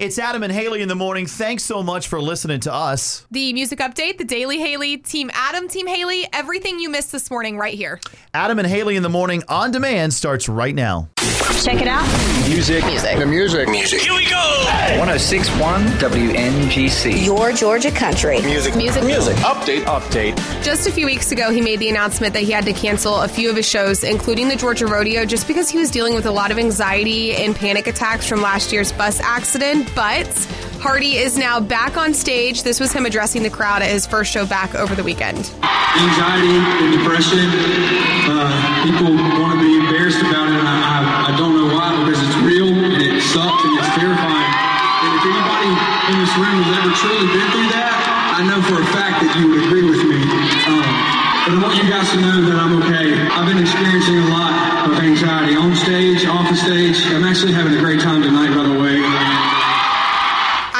It's Adam and Haley in the morning. Thanks so much for listening to us. The music update, the Daily Haley, Team Adam, Team Haley, everything you missed this morning right here. Adam and Haley in the morning on demand starts right now. Check it out. Music. Music. The music. Music. Here we go. 1061 WNGC. Your Georgia country. Music. Music. Music. Update. Update. Just a few weeks ago, he made the announcement that he had to cancel a few of his shows, including the Georgia Rodeo, just because he was dealing with a lot of anxiety and panic attacks from last year's bus accident. But Hardy is now back on stage. This was him addressing the crowd at his first show back over the weekend. Anxiety and depression. Uh, people want to be embarrassed about it, and I, I, I don't know why because it's real and it sucks and it's terrifying. And if anybody in this room has ever truly been through that, I know for a fact that you would agree with me. Um, but I want you guys to know that I'm okay. I've been experiencing a lot of anxiety on stage, off the stage. I'm actually having a great time tonight, by the way.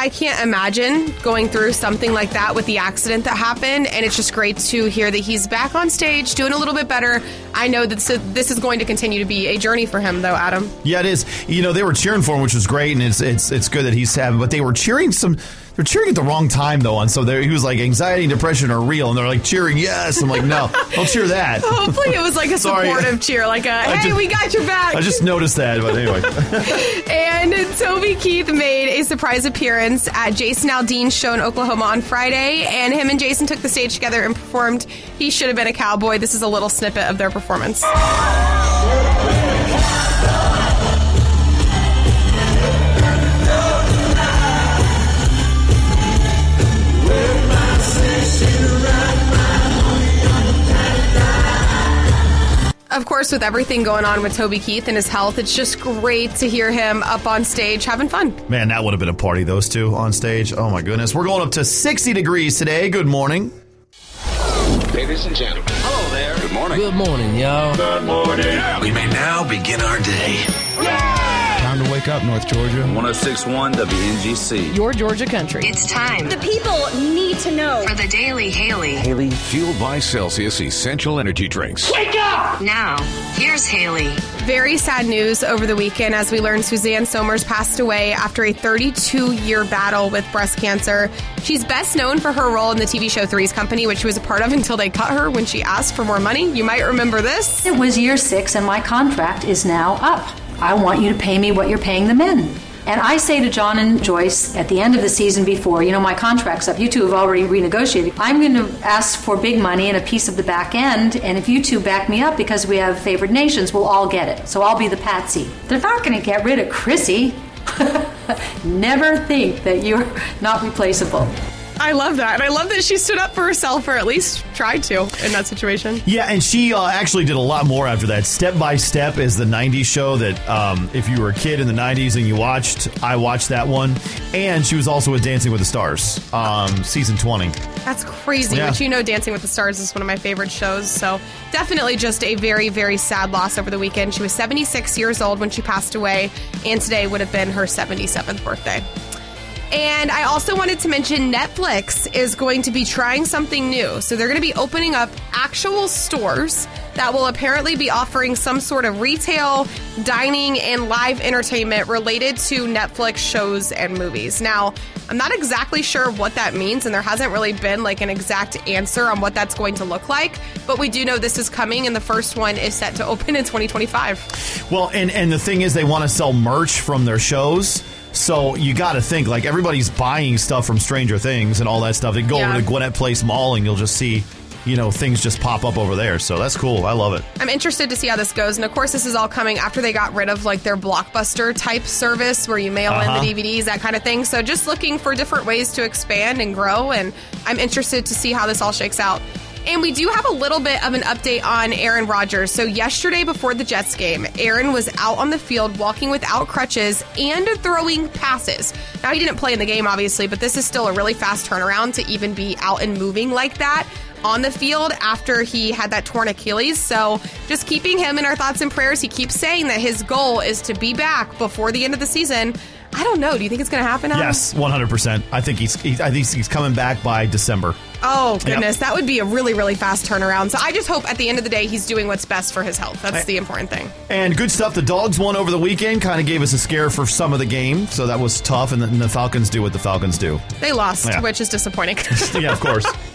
I can't imagine going through something like that with the accident that happened, and it's just great to hear that he's back on stage, doing a little bit better. I know that this is going to continue to be a journey for him, though, Adam. Yeah, it is. You know, they were cheering for him, which was great, and it's it's it's good that he's having. But they were cheering some. They're cheering at the wrong time though, and so he was like, anxiety and depression are real, and they're like cheering yes. I'm like, no, I'll cheer that. Hopefully, it was like a Sorry. supportive cheer, like a hey, just- we got your back. I just noticed that, but anyway. And Toby Keith made a surprise appearance at Jason Aldean's show in Oklahoma on Friday, and him and Jason took the stage together and performed He Should Have Been a Cowboy. This is a little snippet of their performance. Of course, with everything going on with Toby Keith and his health, it's just great to hear him up on stage having fun. Man, that would have been a party, those two on stage. Oh my goodness. We're going up to 60 degrees today. Good morning. Ladies and gentlemen. Hello there. Good morning. Good morning, y'all. Good morning. We may now begin our day. Time to wake up, North Georgia. 1061 WNGC. Your Georgia country. It's time. The people need to know. For the Daily Haley. Haley. Fueled by Celsius Essential Energy Drinks. Wake up! Now, here's Haley. Very sad news over the weekend as we learned Suzanne Somers passed away after a 32 year battle with breast cancer. She's best known for her role in the TV show Three's Company, which she was a part of until they cut her when she asked for more money. You might remember this. It was year six, and my contract is now up. I want you to pay me what you're paying the men. And I say to John and Joyce at the end of the season before, you know, my contract's up. You two have already renegotiated. I'm going to ask for big money and a piece of the back end. And if you two back me up because we have favored nations, we'll all get it. So I'll be the patsy. They're not going to get rid of Chrissy. Never think that you're not replaceable. I love that. And I love that she stood up for herself or at least tried to in that situation. Yeah, and she uh, actually did a lot more after that. Step by Step is the 90s show that um, if you were a kid in the 90s and you watched, I watched that one. And she was also with Dancing with the Stars, um, season 20. That's crazy. Yeah. Which you know, Dancing with the Stars is one of my favorite shows. So definitely just a very, very sad loss over the weekend. She was 76 years old when she passed away, and today would have been her 77th birthday. And I also wanted to mention Netflix is going to be trying something new. So they're going to be opening up actual stores that will apparently be offering some sort of retail, dining, and live entertainment related to Netflix shows and movies. Now, I'm not exactly sure what that means, and there hasn't really been like an exact answer on what that's going to look like. But we do know this is coming, and the first one is set to open in 2025. Well, and, and the thing is, they want to sell merch from their shows. So you got to think like everybody's buying stuff from Stranger Things and all that stuff. They go Yeah. over to Gwinnett Place Mall and you'll just see, you know, things just pop up over there. So that's cool. I love it. I'm interested to see how this goes. And of course, this is all coming after they got rid of like their blockbuster type service where you mail Uh-huh. in the DVDs, that kind of thing. So just looking for different ways to expand and grow. And I'm interested to see how this all shakes out. And we do have a little bit of an update on Aaron Rodgers. So, yesterday before the Jets game, Aaron was out on the field walking without crutches and throwing passes. Now, he didn't play in the game, obviously, but this is still a really fast turnaround to even be out and moving like that on the field after he had that torn Achilles. So, just keeping him in our thoughts and prayers. He keeps saying that his goal is to be back before the end of the season. I don't know. Do you think it's going to happen? Adam? Yes, one hundred percent. I think he's. He, I think he's coming back by December. Oh goodness, yep. that would be a really, really fast turnaround. So I just hope at the end of the day he's doing what's best for his health. That's I, the important thing. And good stuff. The dogs won over the weekend. Kind of gave us a scare for some of the game, so that was tough. And the, and the Falcons do what the Falcons do. They lost, yeah. which is disappointing. yeah, of course.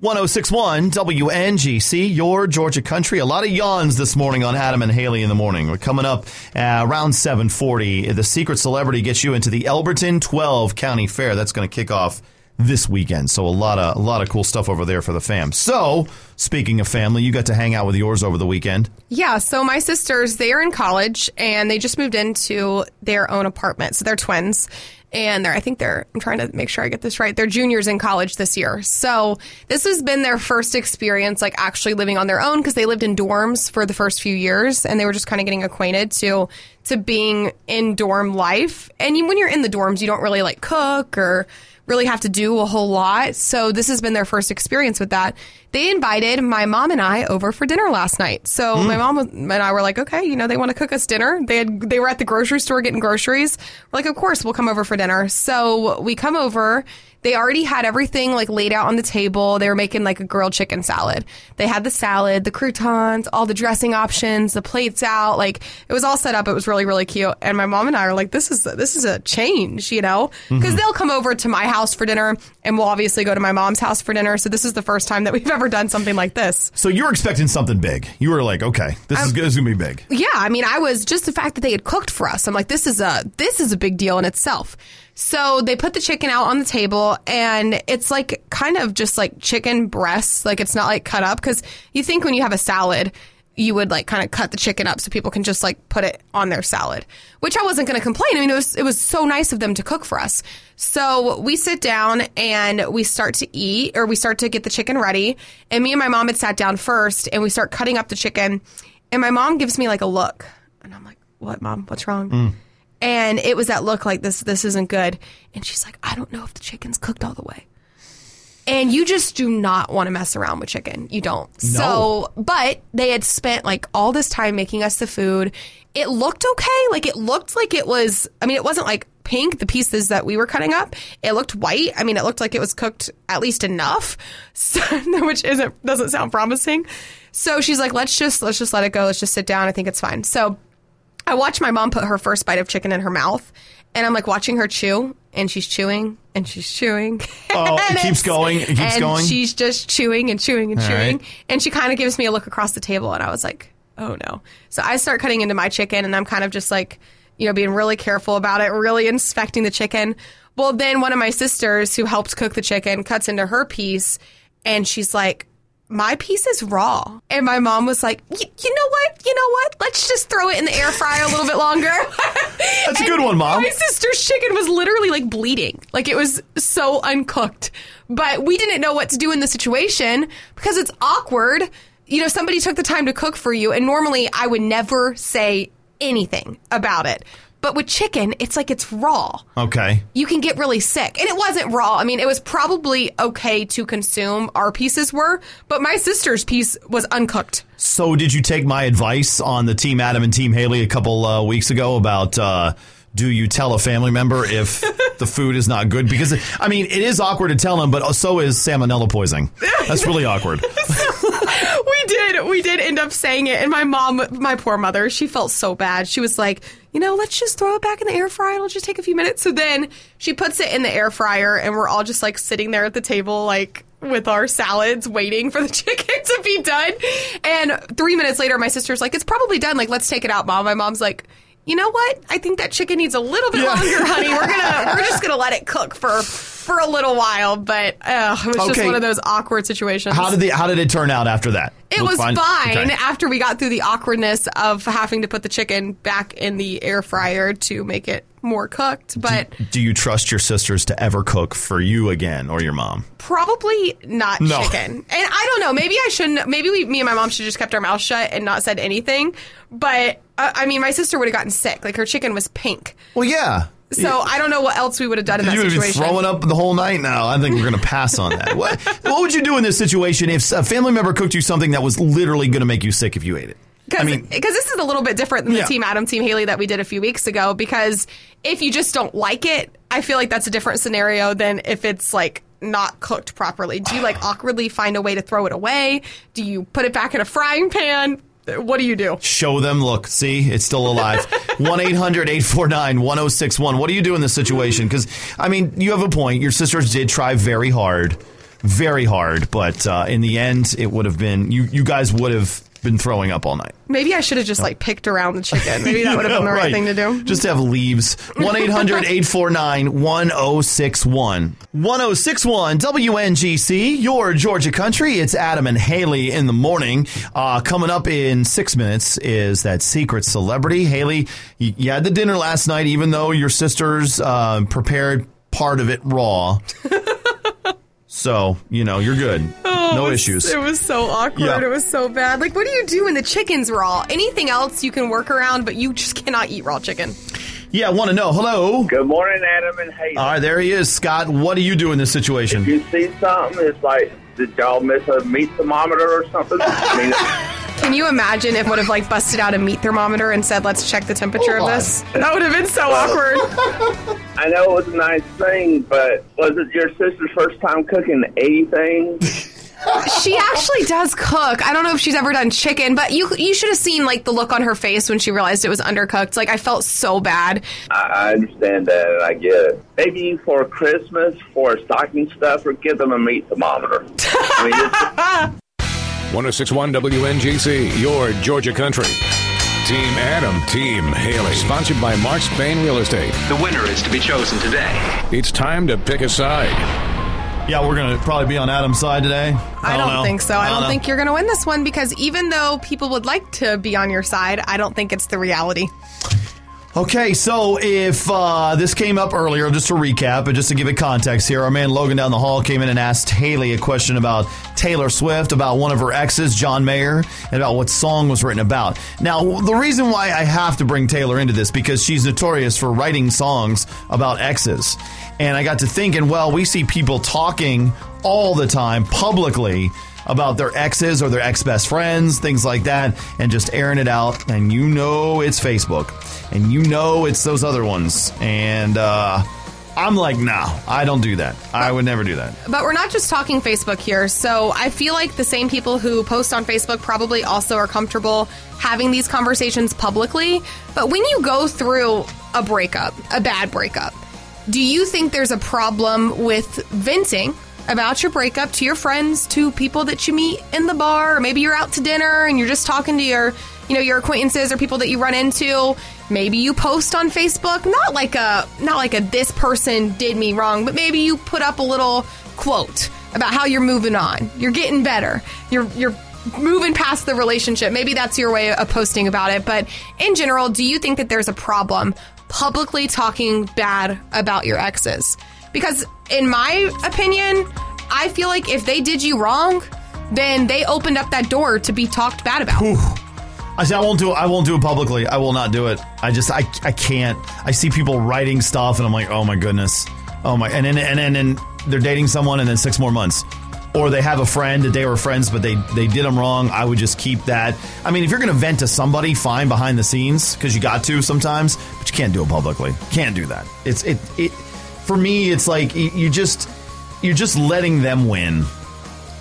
1061 WNGC, your Georgia country. A lot of yawns this morning on Adam and Haley in the morning. We're coming up uh, around 740. The secret celebrity gets you into the Elberton 12 County Fair. That's going to kick off this weekend. So a lot of a lot of cool stuff over there for the fam. So speaking of family, you got to hang out with yours over the weekend. Yeah. So my sisters, they are in college and they just moved into their own apartment. So they're twins and they're I think they're I'm trying to make sure I get this right. They're juniors in college this year. So this has been their first experience like actually living on their own because they lived in dorms for the first few years and they were just kind of getting acquainted to to being in dorm life. And you, when you're in the dorms, you don't really like cook or really have to do a whole lot. So this has been their first experience with that. They invited my mom and I over for dinner last night. So mm. my mom and I were like, okay, you know, they want to cook us dinner. They had they were at the grocery store getting groceries. We're like, of course, we'll come over for dinner. So we come over they already had everything like laid out on the table. They were making like a grilled chicken salad. They had the salad, the croutons, all the dressing options, the plates out. Like it was all set up. It was really really cute. And my mom and I are like, this is this is a change, you know, because mm-hmm. they'll come over to my house for dinner, and we'll obviously go to my mom's house for dinner. So this is the first time that we've ever done something like this. So you're expecting something big. You were like, okay, this is, this is gonna be big. Yeah, I mean, I was just the fact that they had cooked for us. I'm like, this is a this is a big deal in itself. So they put the chicken out on the table and it's like kind of just like chicken breasts. Like it's not like cut up because you think when you have a salad, you would like kind of cut the chicken up so people can just like put it on their salad, which I wasn't going to complain. I mean, it was, it was so nice of them to cook for us. So we sit down and we start to eat or we start to get the chicken ready. And me and my mom had sat down first and we start cutting up the chicken. And my mom gives me like a look and I'm like, what mom? What's wrong? Mm. And it was that look like this this isn't good. And she's like, I don't know if the chicken's cooked all the way. And you just do not want to mess around with chicken. You don't. No. So, but they had spent like all this time making us the food. It looked okay. Like it looked like it was, I mean, it wasn't like pink, the pieces that we were cutting up. It looked white. I mean, it looked like it was cooked at least enough, so, which isn't, doesn't sound promising. So she's like, let's just, let's just let it go. Let's just sit down. I think it's fine. So I watched my mom put her first bite of chicken in her mouth, and I'm like watching her chew, and she's chewing and she's chewing. Oh, it keeps going. It keeps and going. She's just chewing and chewing and All chewing, right. and she kind of gives me a look across the table, and I was like, oh no. So I start cutting into my chicken, and I'm kind of just like, you know, being really careful about it, really inspecting the chicken. Well, then one of my sisters who helped cook the chicken cuts into her piece, and she's like, my piece is raw. And my mom was like, you know what? You know what? Let's just throw it in the air fryer a little bit longer. That's a good one, mom. My sister's chicken was literally like bleeding. Like it was so uncooked. But we didn't know what to do in the situation because it's awkward. You know, somebody took the time to cook for you. And normally I would never say anything about it. But with chicken, it's like it's raw. Okay. You can get really sick. And it wasn't raw. I mean, it was probably okay to consume. Our pieces were, but my sister's piece was uncooked. So, did you take my advice on the Team Adam and Team Haley a couple uh, weeks ago about uh, do you tell a family member if the food is not good? Because, I mean, it is awkward to tell them, but so is salmonella poisoning. That's really awkward. we did. We did end up saying it. And my mom, my poor mother, she felt so bad. She was like, you know, let's just throw it back in the air fryer. It'll just take a few minutes. So then she puts it in the air fryer, and we're all just like sitting there at the table, like with our salads, waiting for the chicken to be done. And three minutes later, my sister's like, it's probably done. Like, let's take it out, mom. My mom's like, you know what? I think that chicken needs a little bit yeah. longer, honey. We're gonna we're just gonna let it cook for for a little while. But uh, it was okay. just one of those awkward situations. How did the how did it turn out after that? It was fine, fine okay. after we got through the awkwardness of having to put the chicken back in the air fryer to make it more cooked, but Do you trust your sisters to ever cook for you again or your mom? probably not No. chicken. And I don't know. Maybe I shouldn't. Maybe we, me and my mom should just kept our mouth shut and not said anything. But uh, I mean, my sister would have gotten sick. Like her chicken was pink. Well, yeah. So I don't know what else we would have done in that You situation. throwing up the whole night now. I think we're going to pass on that. what, what would you do in this situation if a family member cooked you something that was literally going to make you sick if you ate it? I mean, because this is a little bit different than the Yeah. Team Adam, Team Haley that we did a few weeks ago. Because if you just don't like it, I feel like that's a different scenario than if it's like not cooked properly. Do you like awkwardly find a way to throw it away? Do you put it back in a frying pan? What do you do? show them, look, see, it's still alive. 1 800 849 1061. What do you do in this situation? Because, I mean, you have a point. Your sisters did try very hard, very hard, but uh, in the end, it would have been, you, you guys would have been throwing up all night. Maybe I should have just like picked around the chicken. Maybe that would have been the right, thing to do. Just have leaves. 1 800 849 1061. 1061 WNGC, your Georgia country. It's Adam and Haley in the morning. Uh, coming up in six minutes is that secret celebrity. Haley, you, you had the dinner last night, even though your sisters uh, prepared part of it raw. so, you know, you're good. Oh, no it was- issues. It was so awkward. Yeah. It was so bad. Like, what do you do when the chicken's raw? Anything else you can work around, but you just cannot eat raw chicken. yeah, I want to know. Hello. Good morning, Adam and Haley. All right, there he is. Scott, what do you do in this situation? You see something? It's like, did y'all miss a meat thermometer or something? I mean, Can you imagine if would have like busted out a meat thermometer and said, "Let's check the temperature of oh this"? That would have been so awkward. I know it was a nice thing, but was it your sister's first time cooking anything? she actually does cook. I don't know if she's ever done chicken, but you you should have seen like the look on her face when she realized it was undercooked. Like I felt so bad. I, I understand that, and I get it. Maybe for Christmas, for stocking stuff, or give them a meat thermometer. I mean, 1061 WNGC, your Georgia country. Team Adam, Team Haley. Sponsored by Mark Spain Real Estate. The winner is to be chosen today. It's time to pick a side. Yeah, we're going to probably be on Adam's side today. I don't, know. think so. I don't, know. think you're going to win this one because even though people would like to be on your side, I don't think it's the reality. Okay, so if uh, this came up earlier, just to recap, and just to give it context here, our man Logan down the hall came in and asked Haley a question about Taylor Swift, about one of her exes, John Mayer, and about what song was written about. Now, the reason why I have to bring Taylor into this because she's notorious for writing songs about exes, and I got to thinking, well, we see people talking all the time publicly about their exes or their ex best friends, things like that, and just airing it out. And you know it's Facebook, and you know it's those other ones. And uh, I'm like, no, I don't do that. I would never do that. But we're not just talking Facebook here. So I feel like the same people who post on Facebook probably also are comfortable having these conversations publicly. But when you go through a breakup, a bad breakup, do you think there's a problem with venting about your breakup to your friends, to people that you meet in the bar, or maybe you're out to dinner and you're just talking to your, you know, your acquaintances or people that you run into? Maybe you post on Facebook, not like a not like a this person did me wrong, but maybe you put up a little quote about how you're moving on. You're getting better. You're you're moving past the relationship. Maybe that's your way of posting about it, but in general, do you think that there's a problem publicly talking bad about your exes? Because in my opinion, I feel like if they did you wrong, then they opened up that door to be talked bad about. I say I won't do it. I won't do it publicly. I will not do it. I just I, I can't. I see people writing stuff and I'm like, oh my goodness, oh my. And then and then and they're dating someone and then six more months, or they have a friend that they were friends but they they did them wrong. I would just keep that. I mean, if you're gonna vent to somebody, fine behind the scenes because you got to sometimes, but you can't do it publicly. Can't do that. It's it it for me. It's like you you just you're just letting them win.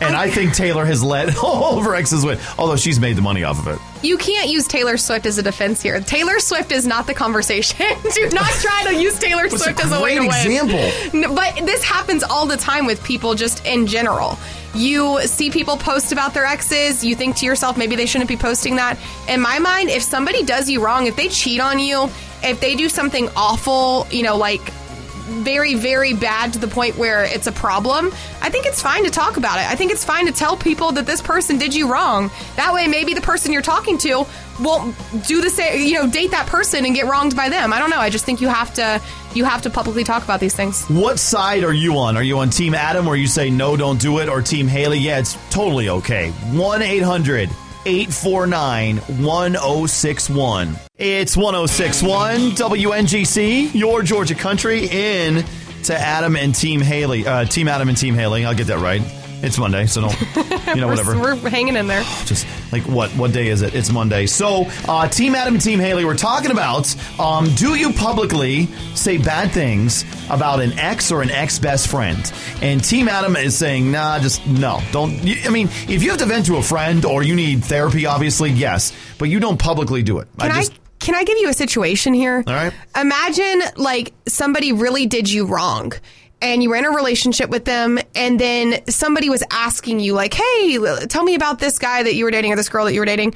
And I think Taylor has let all of her exes win, although she's made the money off of it. You can't use Taylor Swift as a defense here. Taylor Swift is not the conversation. Do not try to use Taylor Swift as a way to great win. example. But this happens all the time with people just in general. You see people post about their exes, you think to yourself, maybe they shouldn't be posting that. In my mind, if somebody does you wrong, if they cheat on you, if they do something awful, you know, like very, very bad to the point where it's a problem, I think it's fine to talk about it. I think it's fine to tell people that this person did you wrong. That way, maybe the person you're talking to won't do the same, you know, date that person and get wronged by them. I don't know. I just think you have to you have to publicly talk about these things. What side are you on? Are you on Team Adam where you say no, don't do it, or Team Haley? Yeah, it's totally okay. 1 800 849 1061. It's 1061 WNGC, your Georgia country, in to Adam and Team Haley. Uh, Team Adam and Team Haley. I'll get that right. It's Monday, so don't, you know, We're- whatever. We're, hanging in there. Just like what? What day is it? It's Monday. So, uh, Team Adam and Team Haley, we're talking about um, do you publicly say bad things about an ex or an ex best friend? And Team Adam is saying, nah, just no. Don't. You, I mean, if you have to vent to a friend or you need therapy, obviously, yes, but you don't publicly do it. Can I, just. can I give you a situation here? All right. Imagine like somebody really did you wrong and you were in a relationship with them and then somebody was asking you like, "Hey, tell me about this guy that you were dating or this girl that you were dating."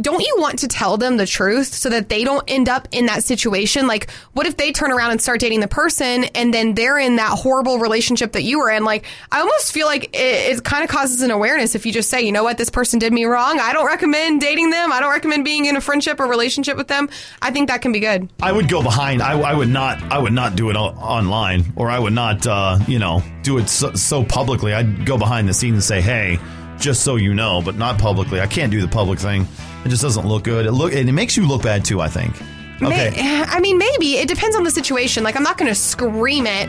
Don't you want to tell them the truth so that they don't end up in that situation? Like, what if they turn around and start dating the person and then they're in that horrible relationship that you were in? Like, I almost feel like it, it kind of causes an awareness if you just say, you know what, this person did me wrong. I don't recommend dating them. I don't recommend being in a friendship or relationship with them. I think that can be good. I would go behind. I, I would not. I would not do it online, or I would not. Uh, you know, do it so, so publicly. I'd go behind the scenes and say, "Hey, just so you know," but not publicly. I can't do the public thing. It just doesn't look good. It look and it makes you look bad too. I think. Okay. May, I mean, maybe it depends on the situation. Like, I'm not going to scream it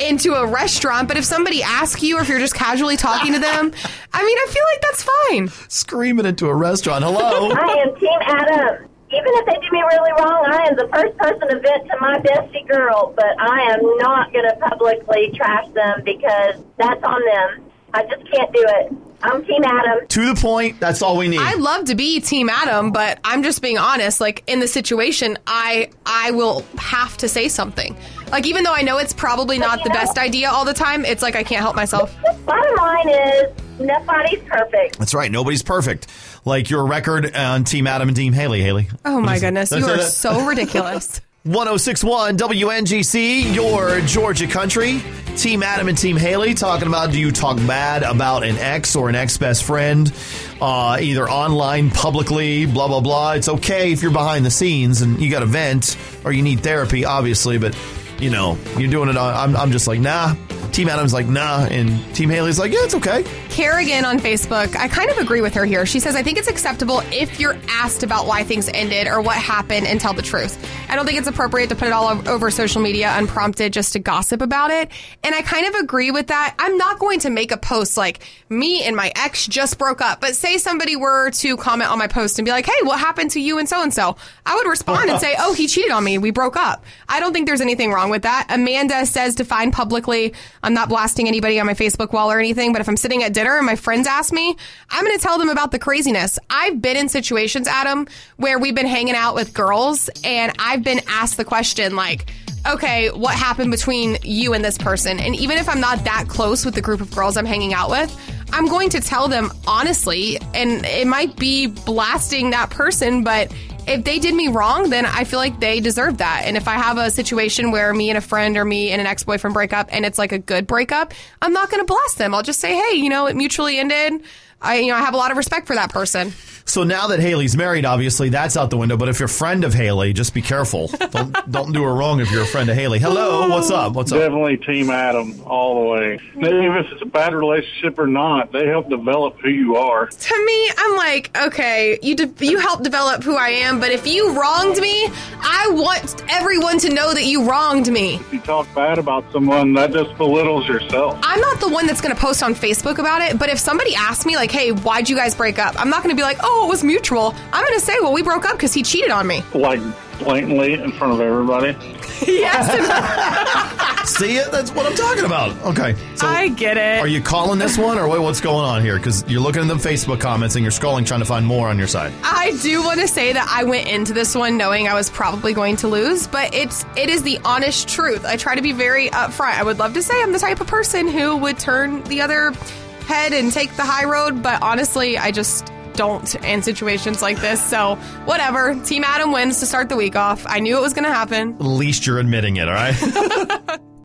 into a restaurant, but if somebody asks you, or if you're just casually talking to them, I mean, I feel like that's fine. Scream it into a restaurant. Hello. I am Team Adam. Even if they do me really wrong, I am the first person to vent to my bestie girl, but I am not going to publicly trash them because that's on them. I just can't do it. I'm Team Adam. to the point. That's all we need. I love to be Team Adam, but I'm just being honest. Like in the situation, I I will have to say something. Like even though I know it's probably not the best idea all the time, it's like I can't help myself. Bottom line is, nobody's perfect. That's right. Nobody's perfect. Like your record on Team Adam and Team Haley. Haley. Oh my Did goodness, you are that? so ridiculous. 1061 WNGC, your Georgia country. Team Adam and Team Haley talking about do you talk bad about an ex or an ex best friend, uh, either online, publicly, blah, blah, blah. It's okay if you're behind the scenes and you got a vent or you need therapy, obviously, but you know, you're doing it on. I'm, I'm just like, nah. Team Adam's like, nah. And Team Haley's like, yeah, it's okay. Kerrigan on Facebook, I kind of agree with her here. She says, I think it's acceptable if you're asked about why things ended or what happened and tell the truth. I don't think it's appropriate to put it all over social media unprompted just to gossip about it. And I kind of agree with that. I'm not going to make a post like, me and my ex just broke up. But say somebody were to comment on my post and be like, hey, what happened to you and so and so? I would respond and say, oh, he cheated on me. We broke up. I don't think there's anything wrong with that. Amanda says to find publicly, I'm not blasting anybody on my Facebook wall or anything, but if I'm sitting at dinner and my friends ask me, I'm going to tell them about the craziness. I've been in situations, Adam, where we've been hanging out with girls and I've been asked the question like, okay, what happened between you and this person? And even if I'm not that close with the group of girls I'm hanging out with, I'm going to tell them honestly, and it might be blasting that person, but if they did me wrong, then I feel like they deserve that. And if I have a situation where me and a friend or me and an ex boyfriend break up and it's like a good breakup, I'm not going to blast them. I'll just say, hey, you know, it mutually ended. I, you know, I have a lot of respect for that person. So now that Haley's married, obviously that's out the window. But if you're a friend of Haley, just be careful. Don't don't do her wrong if you're a friend of Haley. Hello, what's up? What's up? Definitely Team Adam all the way. Maybe if it's a bad relationship or not, they help develop who you are. To me, I'm like, okay, you de- you helped develop who I am, but if you wronged me, I want everyone to know that you wronged me. If you talk bad about someone, that just belittles yourself. I'm not the one that's going to post on Facebook about it, but if somebody asks me, like, hey, why'd you guys break up? I'm not going to be like, oh, it was mutual. I'm going to say, well, we broke up because he cheated on me. Like blatantly in front of everybody. yes. See it? That's what I'm talking about. Okay. So I get it. Are you calling this one, or what, what's going on here? Because you're looking at the Facebook comments and you're scrolling, trying to find more on your side. I do want to say that I went into this one knowing I was probably going to lose, but it's it is the honest truth. I try to be very upfront. I would love to say I'm the type of person who would turn the other head and take the high road, but honestly, I just don't in situations like this. So, whatever. Team Adam wins to start the week off. I knew it was going to happen. At least you're admitting it, all right?